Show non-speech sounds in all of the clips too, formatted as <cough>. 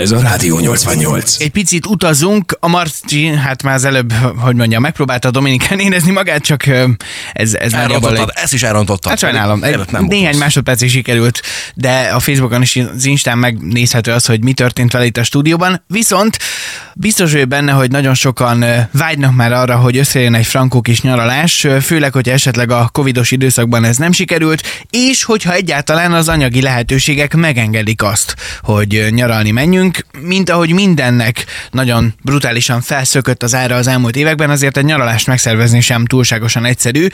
Ez a Rádió 88. Egy picit utazunk, a Marci, hát már az előbb, hogy mondjam, megpróbálta a Dominikán érezni magát, csak ez, ez nagyjából Elrontottad, ezt is elrontottad. Hát sajnálom, egy, nem néhány volt. másodpercig sikerült, de a Facebookon és az Instán megnézhető az, hogy mi történt vele itt a stúdióban. Viszont biztos vagyok benne, hogy nagyon sokan vágynak már arra, hogy összejön egy frankó kis nyaralás, főleg, hogyha esetleg a covidos időszakban ez nem sikerült, és hogyha egyáltalán az anyagi lehetőségek megengedik azt, hogy nyaralni menjünk, mint ahogy mindennek nagyon brutálisan felszökött az ára az elmúlt években, azért egy nyaralást megszervezni sem túlságosan egyszerű,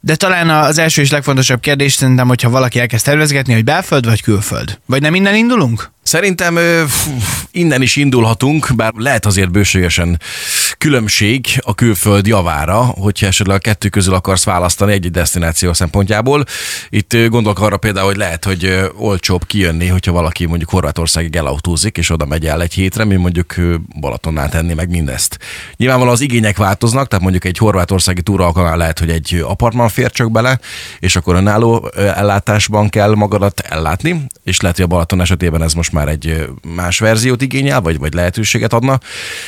de talán az első és legfontosabb kérdés szerintem, hogyha valaki elkezd tervezgetni, hogy belföld vagy külföld. Vagy nem innen indulunk? Szerintem innen is indulhatunk, bár lehet azért bőségesen különbség a külföld javára, hogyha esetleg a kettő közül akarsz választani egy destináció szempontjából. Itt gondolok arra például, hogy lehet, hogy olcsóbb kijönni, hogyha valaki mondjuk Horvátországig elautózik, és oda megy el egy hétre, mi mondjuk Balatonnál tenni meg mindezt. Nyilvánvalóan az igények változnak, tehát mondjuk egy horvátországi túra alkalmán lehet, hogy egy apartman fér csak bele, és akkor önálló ellátásban kell magadat ellátni, és lehet, hogy a Balaton esetében ez most már egy ö, más verziót igényel, vagy, vagy lehetőséget adna.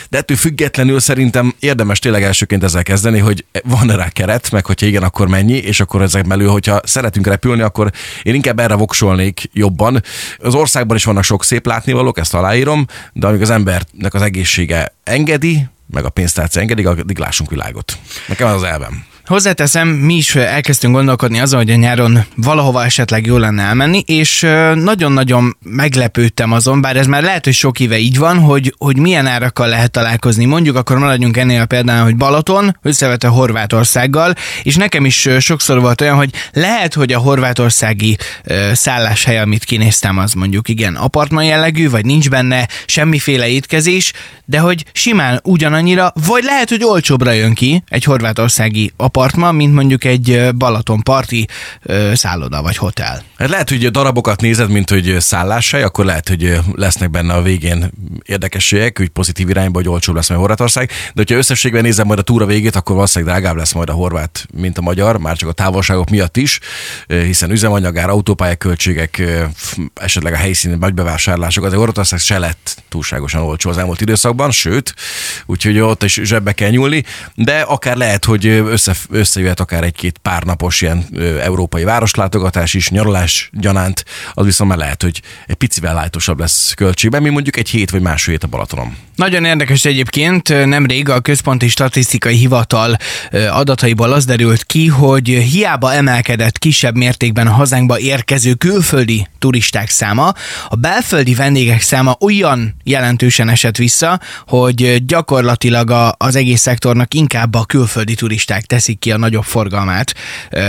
De ettől függetlenül szerintem érdemes tényleg elsőként ezzel kezdeni, hogy van rá keret, meg hogyha igen, akkor mennyi, és akkor ezek belül, hogyha szeretünk repülni, akkor én inkább erre voksolnék jobban. Az országban is vannak sok szép látnivalók, ezt aláírom, de amíg az embernek az egészsége engedi, meg a pénztárca engedik, addig lássunk világot. Nekem az az elvem. Hozzáteszem, mi is elkezdtünk gondolkodni azon, hogy a nyáron valahova esetleg jó lenne elmenni, és nagyon-nagyon meglepődtem azon, bár ez már lehet, hogy sok éve így van, hogy, hogy milyen árakkal lehet találkozni. Mondjuk akkor maradjunk ennél a példán, hogy Balaton összevetve Horvátországgal, és nekem is sokszor volt olyan, hogy lehet, hogy a horvátországi szálláshely, amit kinéztem, az mondjuk igen apartman jellegű, vagy nincs benne semmiféle étkezés, de hogy simán ugyanannyira, vagy lehet, hogy olcsóbbra jön ki egy horvátországi apartman, mint mondjuk egy Balatonparti szálloda vagy hotel. Hát lehet, hogy darabokat nézed, mint hogy szálláshely, akkor lehet, hogy lesznek benne a végén érdekességek, hogy pozitív irányba, hogy olcsóbb lesz majd Horvátország. De hogyha összességben nézem majd a túra végét, akkor valószínűleg drágább lesz majd a horvát, mint a magyar, már csak a távolságok miatt is, hiszen üzemanyagár, autópályák költségek, esetleg a helyszíni nagybevásárlások, azért Horvátország se lett túlságosan olcsó az elmúlt időszakban, sőt, úgyhogy ott is zsebbe kell nyúlni, de akár lehet, hogy össze, összejöhet akár egy-két pár napos ilyen európai városlátogatás is, nyaralás gyanánt, az viszont már lehet, hogy egy picivel lájtosabb lesz költségben, mint mondjuk egy hét vagy másfél hét a Balatonon. Nagyon érdekes egyébként, nemrég a Központi Statisztikai Hivatal adataiból az derült ki, hogy hiába emelkedett kisebb mértékben a hazánkba érkező külföldi turisták száma, a belföldi vendégek száma olyan jelentősen esett vissza, hogy gyakorlatilag az egész szektornak inkább a külföldi turisták teszik ki a nagyobb forgalmát,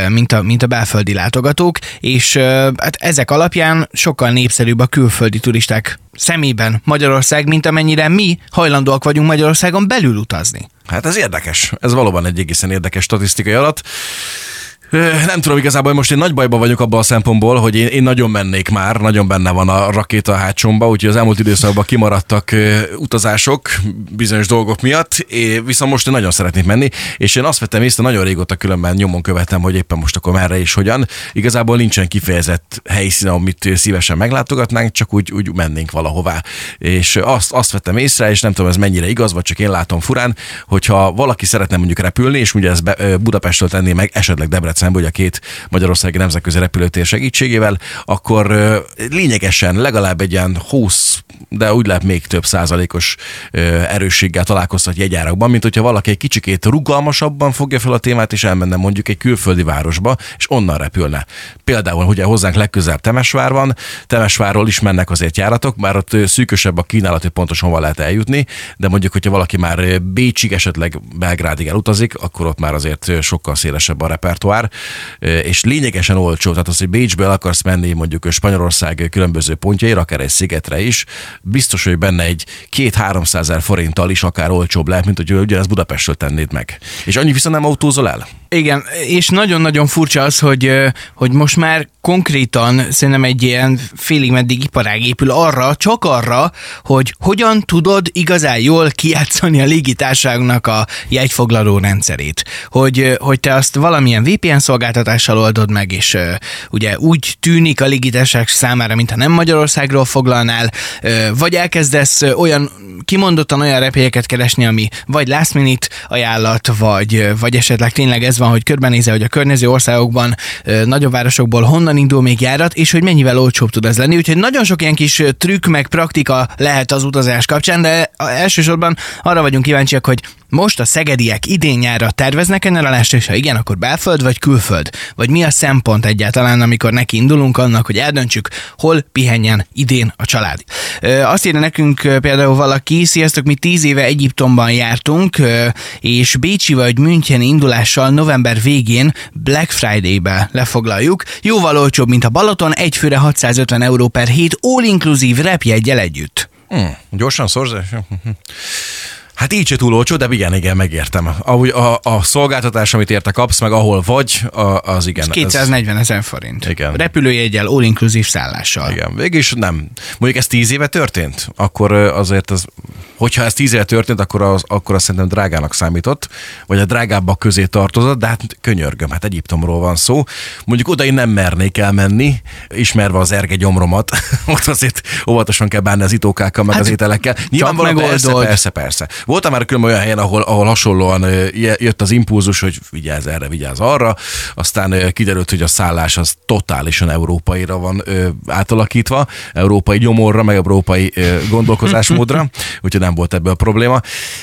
mint a, mint a belföldi látogatók, és hát ezek alapján sokkal népszerűbb a külföldi turisták szemében Magyarország, mint amennyire mi hajlandóak vagyunk Magyarországon belül utazni. Hát ez érdekes. Ez valóban egy egészen érdekes statisztikai adat. Nem tudom, igazából most én nagy bajban vagyok abban a szempontból, hogy én, én nagyon mennék már, nagyon benne van a rakéta a hátsomba, úgyhogy az elmúlt időszakban kimaradtak utazások bizonyos dolgok miatt, é, viszont most én nagyon szeretnék menni, és én azt vettem észre, nagyon régóta különben nyomon követem, hogy éppen most akkor merre és hogyan. Igazából nincsen kifejezett helyszín, amit szívesen meglátogatnánk, csak úgy, úgy mennénk valahová. És azt, azt vettem észre, és nem tudom, ez mennyire igaz, vagy csak én látom furán, hogyha valaki szeretne mondjuk repülni, és ugye ez Budapestről tenné meg, esetleg Debrecenből, hogy a két magyarországi nemzetközi repülőtér segítségével, akkor lényegesen legalább egy ilyen 20, de úgy lehet még több százalékos erősséggel találkozhat jegyárakban, mint hogyha valaki egy kicsikét rugalmasabban fogja fel a témát, és elmenne mondjuk egy külföldi városba, és onnan repülne. Például, ugye hozzánk legközelebb Temesvár van, Temesvárról is mennek azért járatok, bár ott szűkösebb a kínálat, hogy pontosan hova lehet eljutni, de mondjuk, hogyha valaki már Bécsig, esetleg Belgrádig elutazik, akkor ott már azért sokkal szélesebb a repertoár, ö, és lényegesen olcsó, tehát az, hogy Bécsből akarsz menni mondjuk Spanyolország különböző pontjaira, akár egy szigetre is, biztos, hogy benne egy két-háromszázer forinttal is akár olcsóbb lehet, mint hogy ugyanezt Budapestről tennéd meg. És annyi viszont nem autózol el? Igen, és nagyon-nagyon furcsa az, hogy, hogy most már konkrétan szerintem egy ilyen félig meddig iparág épül arra, csak arra, hogy hogyan tudod igazán jól kijátszani a légitárságnak a jegyfoglaló rendszerét. Hogy, hogy te azt valamilyen VPN szolgáltatással oldod meg, és ugye úgy tűnik a légitárság számára, mintha nem Magyarországról foglalnál, vagy elkezdesz olyan kimondottan olyan repélyeket keresni, ami vagy last minute ajánlat, vagy, vagy esetleg tényleg ez van, hogy körbenézel, hogy a környező országokban, nagyobb városokból honnan indul még járat, és hogy mennyivel olcsóbb tud ez lenni. Úgyhogy nagyon sok ilyen kis trükk meg praktika lehet az utazás kapcsán, de elsősorban arra vagyunk kíváncsiak, hogy most a szegediek idén nyárra terveznek nyaralást, és ha igen, akkor belföld vagy külföld? Vagy mi a szempont egyáltalán, amikor neki indulunk annak, hogy eldöntsük, hol pihenjen idén a család? Azt írja nekünk például valaki, sziasztok, mi tíz éve Egyiptomban jártunk, és Bécsi vagy München indulással november végén Black Friday-be lefoglaljuk. Jóval olcsóbb, mint a Balaton, egyfőre 650 euró per hét, all-inclusive repjegyel együtt. Hmm, gyorsan szorzás? Hát így se túl olcsó, de igen, igen, megértem. Ahogy a, a szolgáltatás, amit érte kapsz, meg ahol vagy, a, az igen. 240 ezer forint. Igen. Repülőjegyel, all-inclusive szállással. Igen, végig nem. Mondjuk ez tíz éve történt, akkor azért az, hogyha ez tíz éve történt, akkor az, akkor az szerintem drágának számított, vagy a drágábbak közé tartozott, de hát könyörgöm, hát Egyiptomról van szó. Mondjuk oda én nem mernék elmenni, ismerve az erge gyomromat, <laughs> ott azért óvatosan kell bánni az itókákkal, meg hát, az ételekkel. Nyilvánvalóan persze, persze, persze. Voltam már különben olyan helyen, ahol, ahol hasonlóan jött az impulzus, hogy vigyázz erre, vigyázz arra, aztán kiderült, hogy a szállás az totálisan európaira van átalakítva, európai gyomorra, meg európai gondolkozásmódra, <laughs> úgyhogy nem volt ebből a probléma.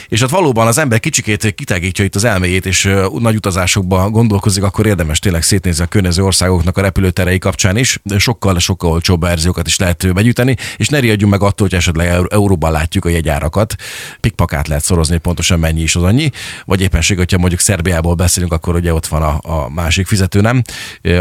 És ott valóban az ember kicsikét kitágítja itt az elméjét, és nagy utazásokba gondolkozik, akkor érdemes tényleg szétnézni a környező országoknak a repülőterei kapcsán is, sokkal, sokkal olcsóbb verziókat is lehet begyűjteni, és ne riadjunk meg attól, hogy esetleg euróban látjuk a jegyárakat. Pikpakát lehet szorozni, hogy pontosan mennyi is az annyi, vagy éppenség, hogyha mondjuk Szerbiából beszélünk, akkor ugye ott van a, a másik fizető, nem?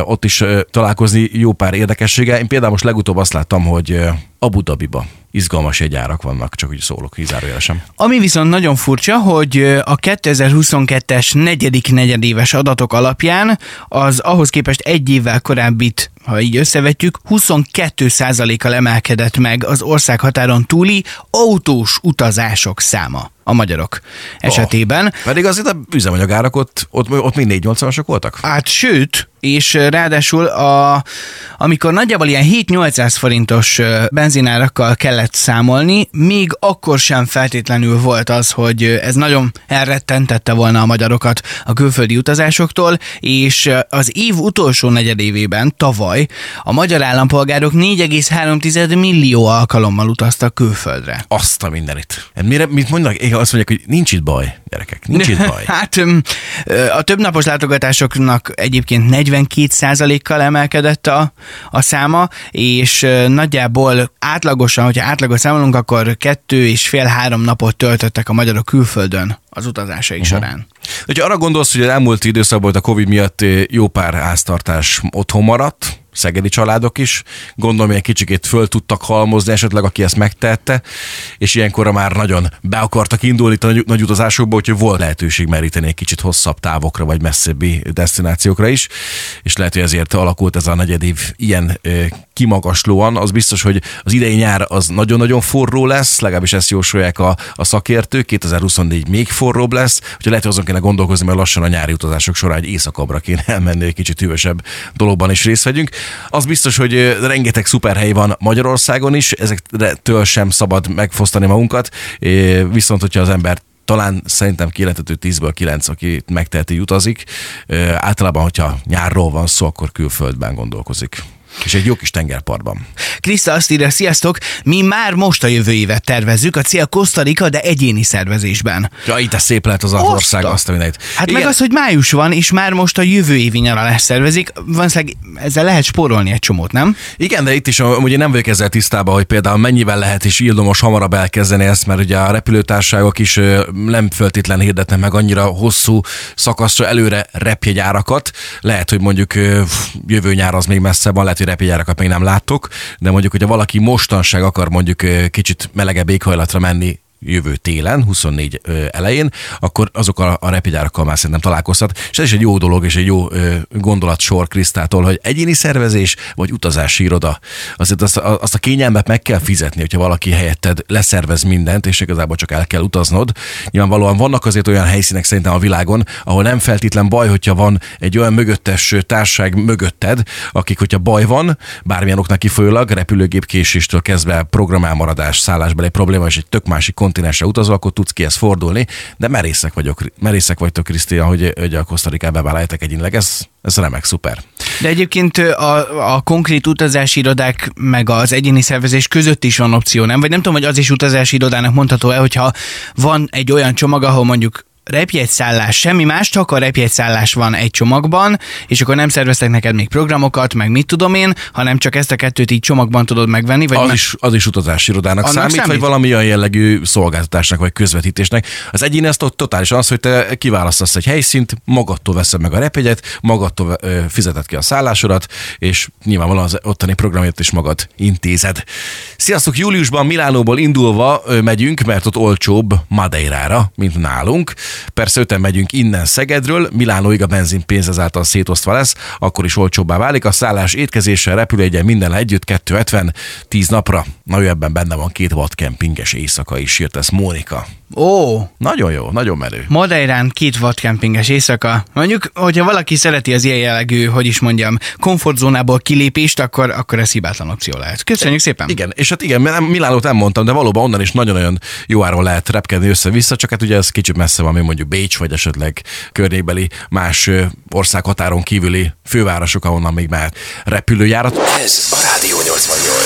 Ott is találkozni jó pár érdekessége. Én például most legutóbb azt láttam, hogy Abu Dhabiba izgalmas egyárak vannak, csak úgy szólok, kizárójelesen. Ami viszont nagyon furcsa, hogy a 2022-es negyedik negyedéves adatok alapján az ahhoz képest egy évvel korábbit, ha így összevetjük, 22%-kal emelkedett meg az ország határon túli autós utazások száma a magyarok esetében. Oh, pedig azért a üzemanyagárak ott, ott, ott még 480-asok voltak? Hát sőt, és ráadásul a, amikor nagyjából ilyen 7-800 forintos benzinárakkal kellett számolni, még akkor sem feltétlenül volt az, hogy ez nagyon elrettentette volna a magyarokat a külföldi utazásoktól, és az év utolsó negyedévében, tavaly, a magyar állampolgárok 4,3 millió alkalommal utaztak külföldre. Azt a mindenit. Mire, mit mondnak? Én azt mondják, hogy nincs itt baj, gyerekek, nincs itt <laughs> baj. hát a többnapos látogatásoknak egyébként 42%-kal emelkedett a, a száma, és nagyjából átlagosan, hogyha átlagos számolunk, akkor kettő és fél-három napot töltöttek a magyarok külföldön az utazásaik uh-huh. során. Hogyha arra gondolsz, hogy az elmúlt időszakban a Covid miatt jó pár háztartás otthon maradt, szegedi családok is. Gondolom, hogy egy kicsikét föl tudtak halmozni esetleg, aki ezt megtette, és ilyenkor már nagyon be akartak indulni a nagy, utazásokba, úgyhogy volt lehetőség meríteni egy kicsit hosszabb távokra, vagy messzebbi destinációkra is, és lehet, hogy ezért alakult ez a negyedév ilyen ö, kimagaslóan. Az biztos, hogy az idei nyár az nagyon-nagyon forró lesz, legalábbis ezt jósolják a, a szakértők, 2024 még forróbb lesz, úgyhogy lehet, hogy azon kéne gondolkozni, mert lassan a nyári utazások során egy éjszakabbra kéne elmenni, egy kicsit hűvösebb dologban is részt vegyünk. Az biztos, hogy rengeteg szuperhely van Magyarországon is, ezektől sem szabad megfosztani magunkat, viszont hogyha az ember talán szerintem kijelentető 10-ből 9, aki megteheti, utazik. Általában, hogyha nyárról van szó, akkor külföldben gondolkozik. És egy jó kis tengerpartban. Kriszta azt írja, sziasztok, mi már most a jövő évet tervezzük, a cél Costa Rica, de egyéni szervezésben. Ja, itt ez szép lehet az az ország, azt a mindenit. Hát Igen. meg az, hogy május van, és már most a jövő évi nyaralást szervezik, valószínűleg ezzel lehet spórolni egy csomót, nem? Igen, de itt is ugye nem vagyok ezzel tisztában, hogy például mennyivel lehet is ildomos hamarabb elkezdeni ezt, mert ugye a repülőtársaságok is nem föltétlen hirdetnek meg annyira hosszú szakaszra előre repjegyárakat. Lehet, hogy mondjuk jövő nyár az még messze van, lehet, hogy repjegyárakat még nem láttok, de mondjuk, hogyha valaki mostanság akar mondjuk kicsit melegebb éghajlatra menni, jövő télen, 24 elején, akkor azokkal a repjegyárakkal már szerintem találkozhat. És ez is egy jó dolog, és egy jó gondolatsor Krisztától, hogy egyéni szervezés vagy utazási iroda. Azért azt, azt a kényelmet meg kell fizetni, hogyha valaki helyetted leszervez mindent, és igazából csak el kell utaznod. Nyilvánvalóan vannak azért olyan helyszínek szerintem a világon, ahol nem feltétlen baj, hogyha van egy olyan mögöttes társaság mögötted, akik, hogyha baj van, bármilyen oknak kifolyólag, repülőgép késéstől kezdve programelmaradás, szállásbeli probléma, és egy tök másik kontinensre utazol, akkor tudsz ki ezt fordulni, de merészek vagyok, merészek vagytok, Krisztia, hogy, hogy a Kosztarikába bevállaljátok egyénileg, ez, ez remek, szuper. De egyébként a, a konkrét utazási irodák meg az egyéni szervezés között is van opció, nem? Vagy nem tudom, hogy az is utazási irodának mondható-e, hogyha van egy olyan csomag, ahol mondjuk repjegyszállás, semmi más, csak a repjegyszállás van egy csomagban, és akkor nem szerveztek neked még programokat, meg mit tudom én, hanem csak ezt a kettőt így csomagban tudod megvenni. Vagy az, meg... is, az is utazási irodának számít, számít? vagy valami olyan jellegű szolgáltatásnak, vagy közvetítésnek. Az egyén ezt ott totálisan az, hogy te kiválasztasz egy helyszínt, magadtól veszed meg a repjegyet, magadtól fizeted ki a szállásodat, és nyilvánvalóan az ottani programját is magad intézed. Sziasztok! Júliusban Milánóból indulva megyünk, mert ott olcsóbb Madeirára, mint nálunk. Persze öten megyünk innen Szegedről, Milánóig a benzinpénz ezáltal szétosztva lesz, akkor is olcsóbbá válik. A szállás étkezéssel, repülőgyen minden együtt 250, 10 napra. Na jó, ebben benne van két vadkempinges éjszaka is, írt ezt Mónika. Ó, Nagyon jó, nagyon menő. Madeirán két vadkempinges éjszaka. Mondjuk, hogyha valaki szereti az ilyen jellegű, hogy is mondjam, komfortzónából kilépést, akkor, akkor ez hibátlan opció lehet. Köszönjük szépen! Igen, és hát igen, nem, Milánót nem mondtam, de valóban onnan is nagyon-nagyon jó áron lehet repkedni össze-vissza, csak hát ugye ez kicsit messze van, mint mondjuk Bécs, vagy esetleg környékbeli más országhatáron kívüli fővárosok, ahonnan még már repülőjárat. Ez a Rádió 88.